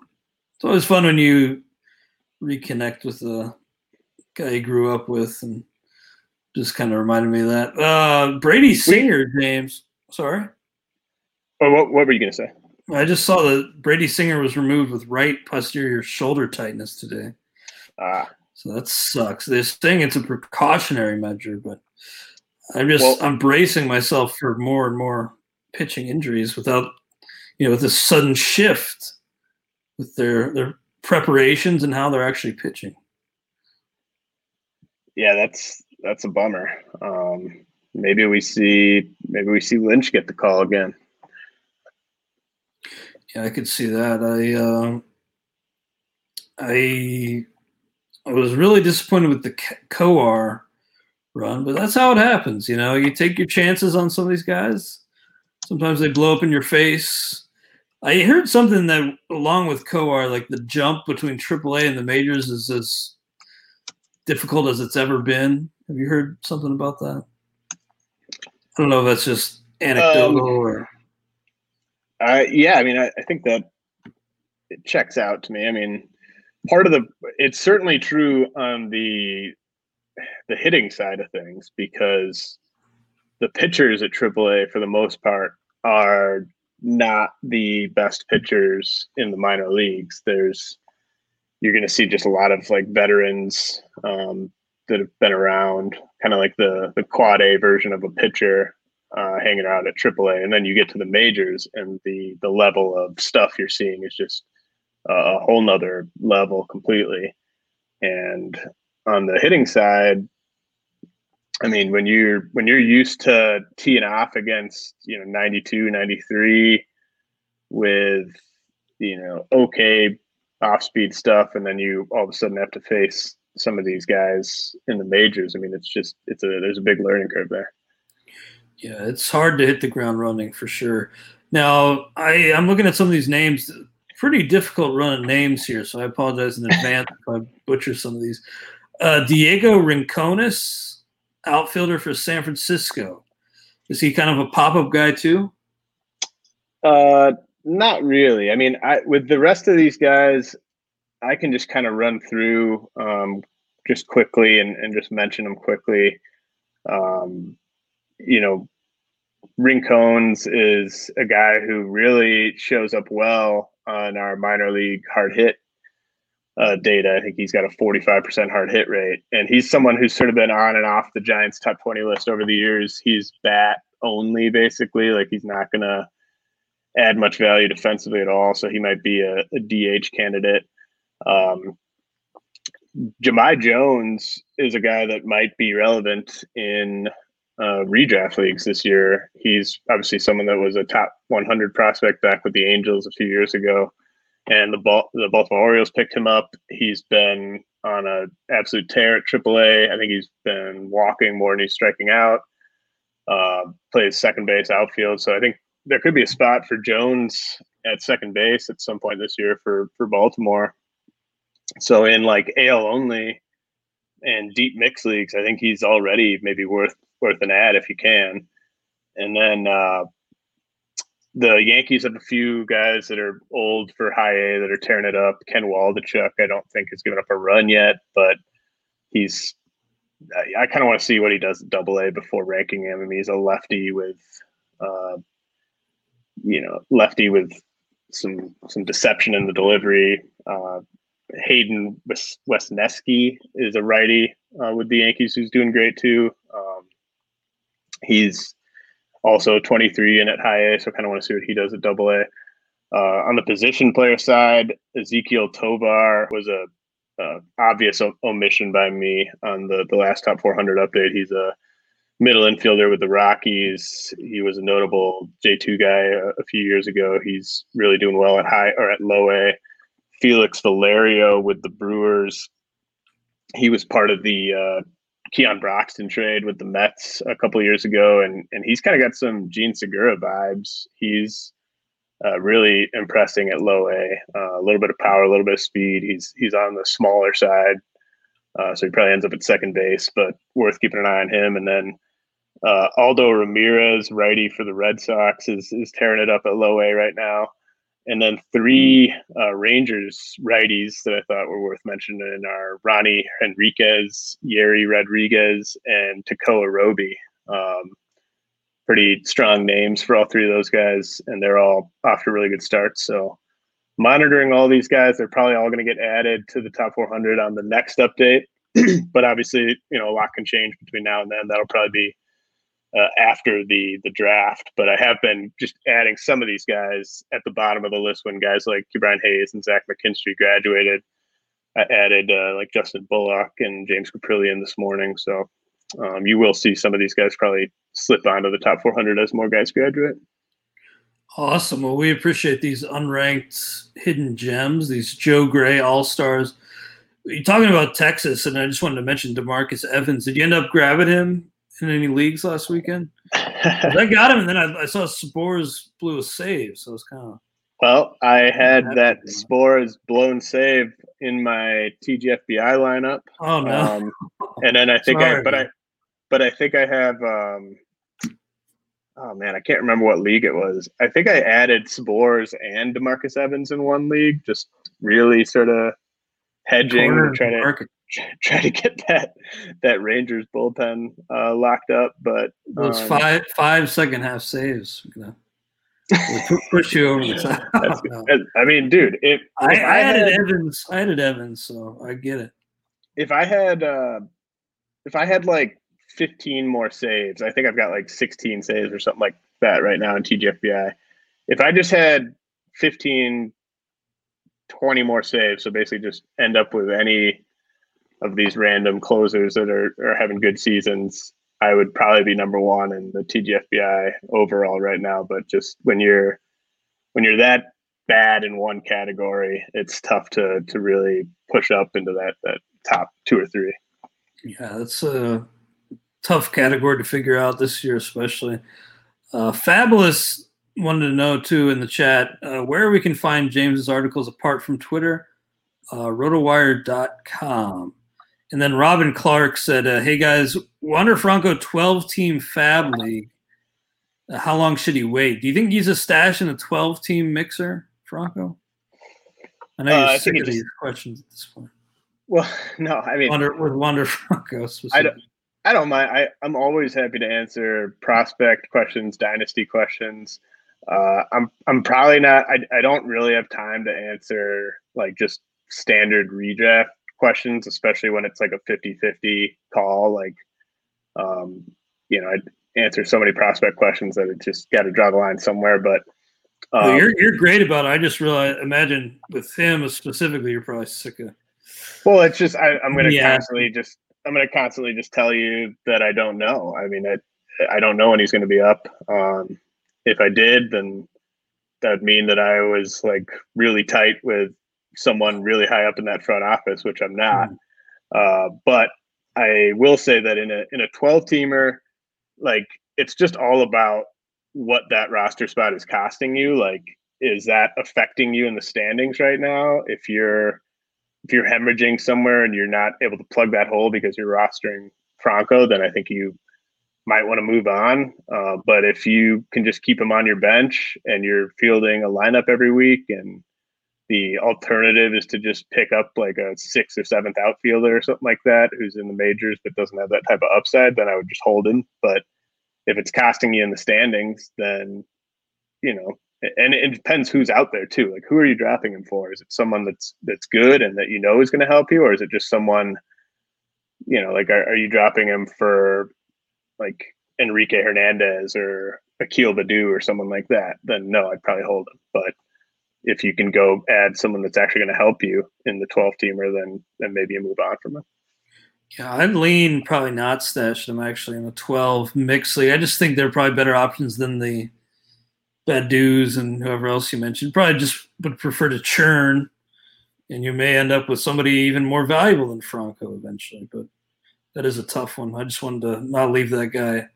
it's always fun when you reconnect with a guy you grew up with, and just kind of reminded me of that. Uh, Brady Singer, James. Sorry. Oh, what, what were you going to say? I just saw that Brady Singer was removed with right posterior shoulder tightness today. Ah. So that sucks. They're saying it's a precautionary measure, but I'm just well, I'm bracing myself for more and more pitching injuries without you know with this sudden shift with their their preparations and how they're actually pitching. Yeah, that's that's a bummer. Um, maybe we see maybe we see Lynch get the call again. Yeah, I could see that. I uh, I I was really disappointed with the Kowar run, but that's how it happens. You know, you take your chances on some of these guys. Sometimes they blow up in your face. I heard something that, along with Kowar, like the jump between AAA and the majors is as difficult as it's ever been. Have you heard something about that? I don't know if that's just anecdotal um, or. Uh, yeah, I mean, I, I think that it checks out to me. I mean, part of the it's certainly true on the the hitting side of things because the pitchers at AAA for the most part are not the best pitchers in the minor leagues. There's you're going to see just a lot of like veterans um, that have been around, kind of like the the quad A version of a pitcher uh, hanging around at AAA, and then you get to the majors, and the the level of stuff you're seeing is just a whole nother level completely. And on the hitting side, I mean, when you're when you're used to teeing off against you know 92, 93 with you know okay off speed stuff, and then you all of a sudden have to face some of these guys in the majors. I mean, it's just it's a there's a big learning curve there. Yeah, it's hard to hit the ground running for sure. Now, I I'm looking at some of these names. Pretty difficult running names here, so I apologize in advance if I butcher some of these. Uh, Diego Rincones, outfielder for San Francisco. Is he kind of a pop up guy too? Uh, not really. I mean, I with the rest of these guys, I can just kind of run through um, just quickly and, and just mention them quickly. Um, you know, Rincones is a guy who really shows up well on our minor league hard hit uh, data. I think he's got a 45% hard hit rate. And he's someone who's sort of been on and off the Giants top 20 list over the years. He's bat only, basically. Like he's not going to add much value defensively at all. So he might be a, a DH candidate. Um, Jahmai Jones is a guy that might be relevant in uh, redraft leagues this year. He's obviously someone that was a top 100 prospect back with the Angels a few years ago, and the ball, the Baltimore Orioles picked him up. He's been on a absolute tear at AAA. I think he's been walking more than he's striking out. Uh, plays second base, outfield. So I think there could be a spot for Jones at second base at some point this year for for Baltimore. So in like AL only and deep mix leagues, I think he's already maybe worth worth an ad if you can. And then uh, the Yankees have a few guys that are old for high A that are tearing it up. Ken Waldichuk, I don't think has given up a run yet, but he's. I, I kind of want to see what he does at Double A before ranking him. I mean, he's a lefty with, uh, you know, lefty with some some deception in the delivery. Uh, Hayden Wesneski is a righty uh, with the Yankees who's doing great too. He's also 23 and at high A, so I kind of want to see what he does at double A. Uh, on the position player side, Ezequiel Tovar was a obvious omission by me on the, the last top 400 update. He's a middle infielder with the Rockies. He was a notable J2 guy a, a, few years ago. He's really doing well at high or at low A. Felix Valerio with the Brewers. He was part of the uh, Keon Broxton trade with the Mets a couple years ago, and and he's kind of got some Jean Segura vibes. He's uh, really impressing at low A. Uh, a little bit of power, a little bit of speed. He's he's on the smaller side, uh, so he probably ends up at second base, but worth keeping an eye on him. And then uh, Aldo Ramirez, righty for the Red Sox, is is tearing it up at low A right now and then three uh, Rangers righties that I thought were worth mentioning are Ronnie Henriquez, Yerry Rodriguez, and Tekoah Roby. Um, pretty strong names for all three of those guys, and they're all off to really good starts. So, monitoring all these guys, they're probably all going to get added to the top 400 on the next update. but obviously, you know, a lot can change between now and then. That'll probably be uh, after the the draft. But I have been just adding some of these guys at the bottom of the list when guys like Ke'Bryan Hayes and Zach McKinstry graduated. I added uh, like Justin Bullock and James Kaprielian this morning. So um, you will see some of these guys probably slip onto the top 400 as more guys graduate. Awesome. Well, we appreciate these unranked hidden gems, these Joe Gray All Stars. You're talking about Texas, and I just wanted to mention Demarcus Evans. Did you end up grabbing him in any leagues last weekend? I got him, and then I, I, saw Sborz blew a save, so it's kind of. Well, I had that Sborz blown save in my TGFBI lineup. Oh no! Um, and then I think Sorry, I, but man. I, but I think I have. Um, oh man, I can't remember what league it was. I think I added Sborz and Demarcus Evans in one league, just really sort of hedging, trying to try to get that that Rangers bullpen uh, locked up. But those um, five five second half saves, you know, push you over the top. I mean, dude, if, I, if I, I, added had, Evans, I added Evans, so I get it. If I had, uh, if I had like 15 more saves, I think I've got like 16 saves or something like that right now in TGFBI. If I just had 15 20 more saves. So basically, just end up with any of these random closers that are, are having good seasons. I would probably be number one in the TGFBI overall right now. But just when you're when you're that bad in one category, it's tough to to really push up into that that top two or three. Yeah, that's a tough category to figure out this year, especially. Uh, Fabulous wanted to know too in the chat uh, where we can find James's articles apart from Twitter, uh, rotowire.com. And then Robin Clark said, uh, Hey guys, Wander Franco 12 team Fab League. Uh, how long should he wait? Do you think he's a stash in a 12 team mixer, Franco? I know Uh, you're I sick of these questions at this point. Well, no, I mean, Wander, with Wander Franco I don't, I don't mind. I, I'm always happy to answer prospect questions, dynasty questions. Uh, I'm I'm probably not. I, I don't really have time to answer like just standard redraft questions, especially when it's like a 50-50 call. Like, um, you know, I answer so many prospect questions that it just got to draw the line somewhere. But Well, um, you're you're great about it. I just realized, imagine with him specifically, you're probably sick of. Well, it's just I, I'm going to Yeah. constantly just I'm going to constantly just tell you that I don't know. I mean, I I don't know when he's going to be up. Um, if I did, then that would mean that I was like really tight with someone really high up in that front office, which I'm not. Uh, but I will say that in a in a 12 teamer, like it's just all about what that roster spot is costing you. Like, is that affecting you in the standings right now? If you're if you're hemorrhaging somewhere and you're not able to plug that hole because you're rostering Franco, then I think you might want to move on. Uh, but if you can just keep him on your bench and you're fielding a lineup every week, and the alternative is to just pick up like a sixth or seventh outfielder or something like that who's in the majors but doesn't have that type of upside, then I would just hold him. But if it's costing you in the standings, then you know and it depends who's out there too. Like, who are you drafting him for? Is it someone that's that's good and that you know is going to help you, or is it just someone, you know, like are, are you dropping him for like Enrique Hernandez or Akil Baddoo or someone like that? Then no, I'd probably hold him. But if you can go add someone that's actually going to help you in the 12 teamer, then then maybe you move on from him. Yeah, I'd lean probably not stash them actually in the 12 mix league. I just think they're probably better options than the Baddoos and whoever else you mentioned. Probably just would prefer to churn, and you may end up with somebody even more valuable than Franco eventually. But that is a tough one. I just wanted to not leave that guy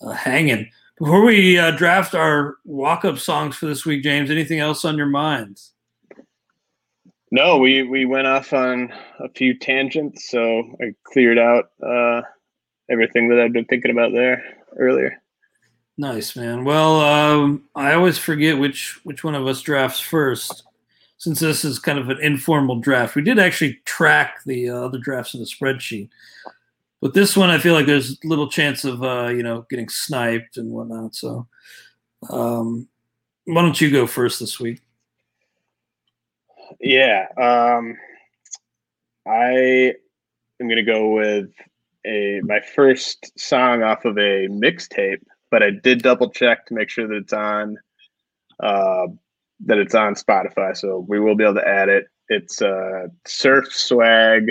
uh, hanging. Before we uh, draft our walk-up songs for this week, James, anything else on your mind? No, we we went off on a few tangents, so I cleared out uh, everything that I've been thinking about there earlier. Nice, man. Well, um, I always forget which which one of us drafts first, since this is kind of an informal draft. We did actually track the uh, other drafts in the spreadsheet, but this one I feel like there's little chance of uh, you know getting sniped and whatnot. So, um, why don't you go first this week? Yeah, um, I am gonna go with a my first song off of a mixtape, but I did double check to make sure that it's on uh, that it's on Spotify, so we will be able to add it. It's uh, "Surf Swag"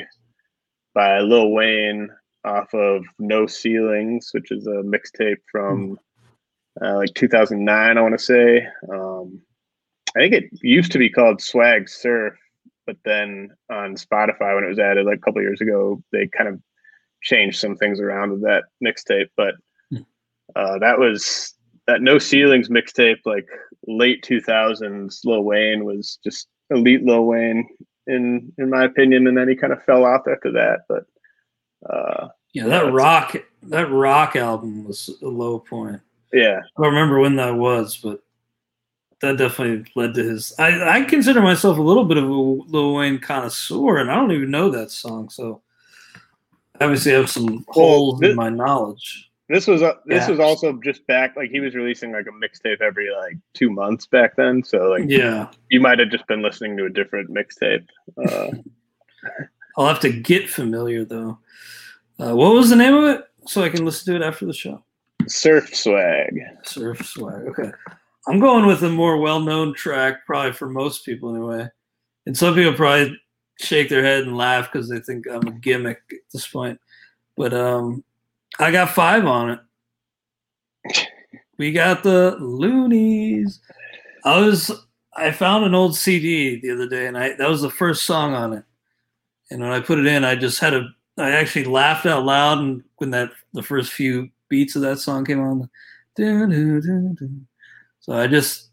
by Lil Wayne off of No Ceilings, which is a mixtape from uh, like 2009, I want to say. Um, I think it used to be called Swag Surf, but then on Spotify when it was added like a couple years ago, they kind of changed some things around with that mixtape. But uh, that was that No Ceilings mixtape, like late 2000s. Lil Wayne was just elite. Lil Wayne, in in my opinion, and then he kind of fell off after that. But uh, Yeah, that rock that rock album was a low point. yeah, I don't remember when that was, but that definitely led to his. I, I consider myself a little bit of a Lil Wayne connoisseur, and I don't even know that song. So obviously, I obviously have some holes thi- in my knowledge. This was uh, this was also just back like he was releasing like a mixtape every like two months back then. So like Yeah, you might have just been listening to a different mixtape. Uh, I'll have to get familiar though. Uh, what was the name of it? So I can listen to it after the show. Surf Swag. Surf Swag. Okay. I'm going with a more well known track, probably for most people anyway. And some people probably shake their head and laugh because they think I'm a gimmick at this point. But um I got five on it. We got the Luniz. I was I found an old CD the other day, and I that was the first song on it. And when I put it in, I just had a I actually laughed out loud, and when that the first few beats of that song came on, so I just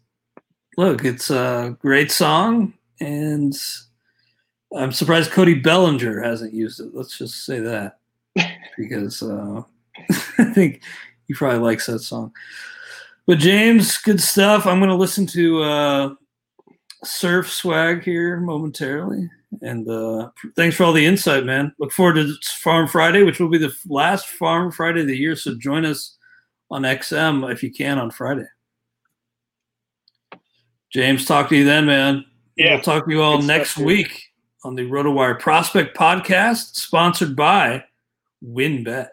look. It's a great song, and I'm surprised Cody Bellinger hasn't used it. Let's just say that because uh, I think he probably likes that song. But James, good stuff. I'm going to listen to uh, Surf Swag here momentarily. And uh, thanks for all the insight, man. Look forward to Farm Friday, which will be the last Farm Friday of the year. So join us on XM if you can on Friday. James, talk to you then, man. Yeah. We'll talk to you all Good next stuff, dude. week on the RotoWire Prospect Podcast, sponsored by WinBet.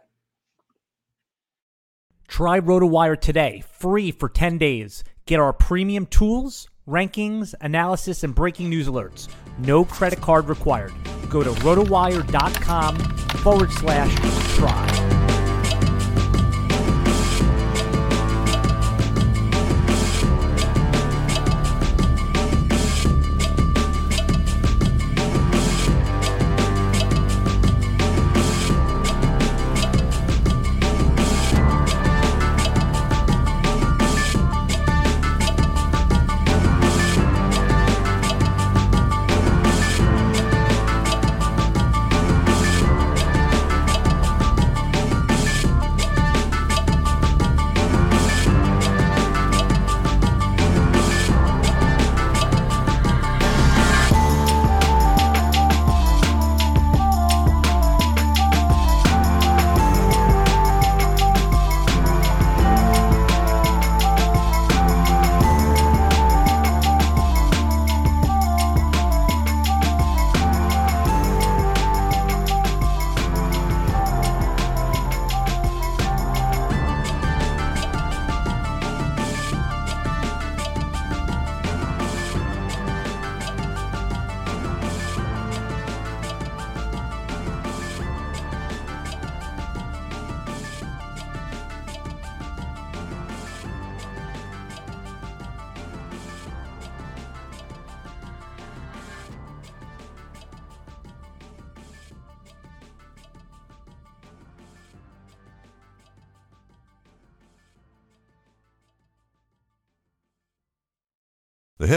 Try RotoWire today, free for 10 days. Get our premium tools, rankings, analysis, and breaking news alerts. No credit card required. Go to rotowire.com forward slash try.